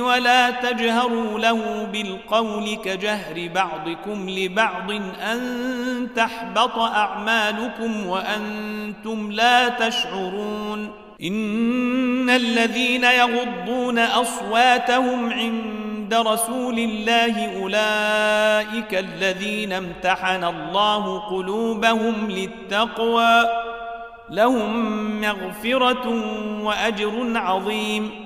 ولا تجهروا له بالقول كجهر بعضكم لبعض أن تحبط أعمالكم وأنتم لا تشعرون إن الذين يغضون أصواتهم عند رسول الله أولئك الذين امتحن الله قلوبهم للتقوى لهم مغفرة وأجر عظيم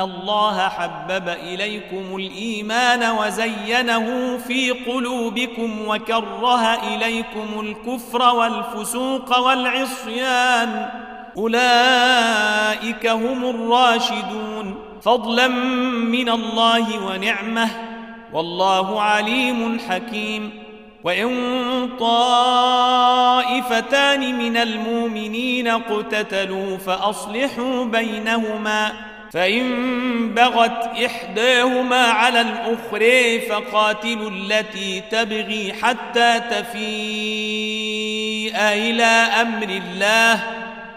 الله حبب إليكم الإيمان وزينه في قلوبكم وكره إليكم الكفر والفسوق والعصيان أولئك هم الراشدون فضلا من الله ونعمه والله عليم حكيم وإن طائفتان من المؤمنين اقتتلوا فأصلحوا بينهما فإن بغت إحداهما على الأخرى فقاتلوا التي تبغي حتى تفيء إلى أمر الله.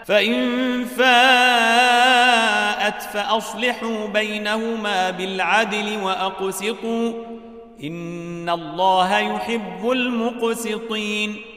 فإن فاءت فأصلحوا بينهما بالعدل وأقسطوا. إن الله يحب المقسطين.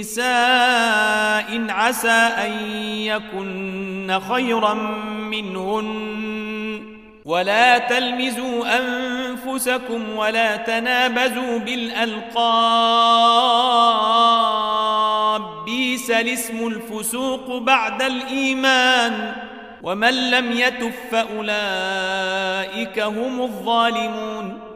نساء عسى أن يكن خيرا منهن ولا تلمزوا أنفسكم ولا تنابزوا بالألقاب بيس الاسم الفسوق بعد الإيمان ومن لم يتف فأولئك هم الظالمون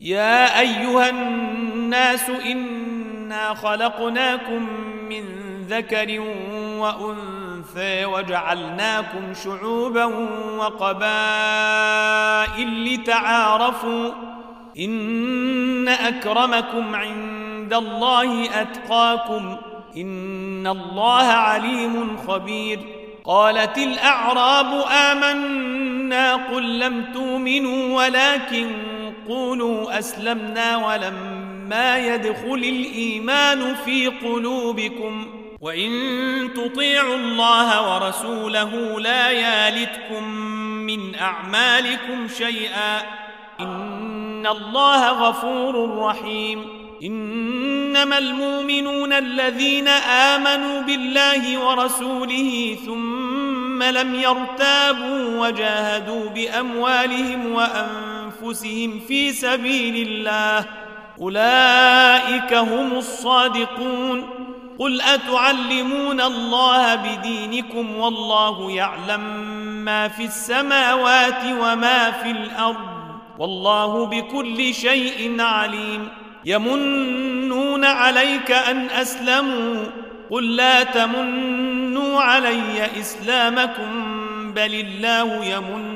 يا أيها الناس إنا خلقناكم من ذكر وأنثى وجعلناكم شعوبا وقبائل لتعارفوا إن أكرمكم عند الله أتقاكم إن الله عليم خبير قالت الأعراب آمنا قل لم تؤمنوا ولكن قولوا أسلمنا ولما يدخل الإيمان في قلوبكم وإن تطيعوا الله ورسوله لا يالتكم من أعمالكم شيئا. إن الله غفور رحيم. إنما المؤمنون الذين آمنوا بالله ورسوله ثم لم يرتابوا وجاهدوا بأموالهم وأنفسهم في سبيل الله. أولئك هم الصادقون. قل أتعلمون الله بدينكم والله يعلم ما في السماوات وما في الأرض. والله بكل شيء عليم. يمنون عليك أن أسلموا. قل لا تمنوا علي إسلامكم بل الله يمن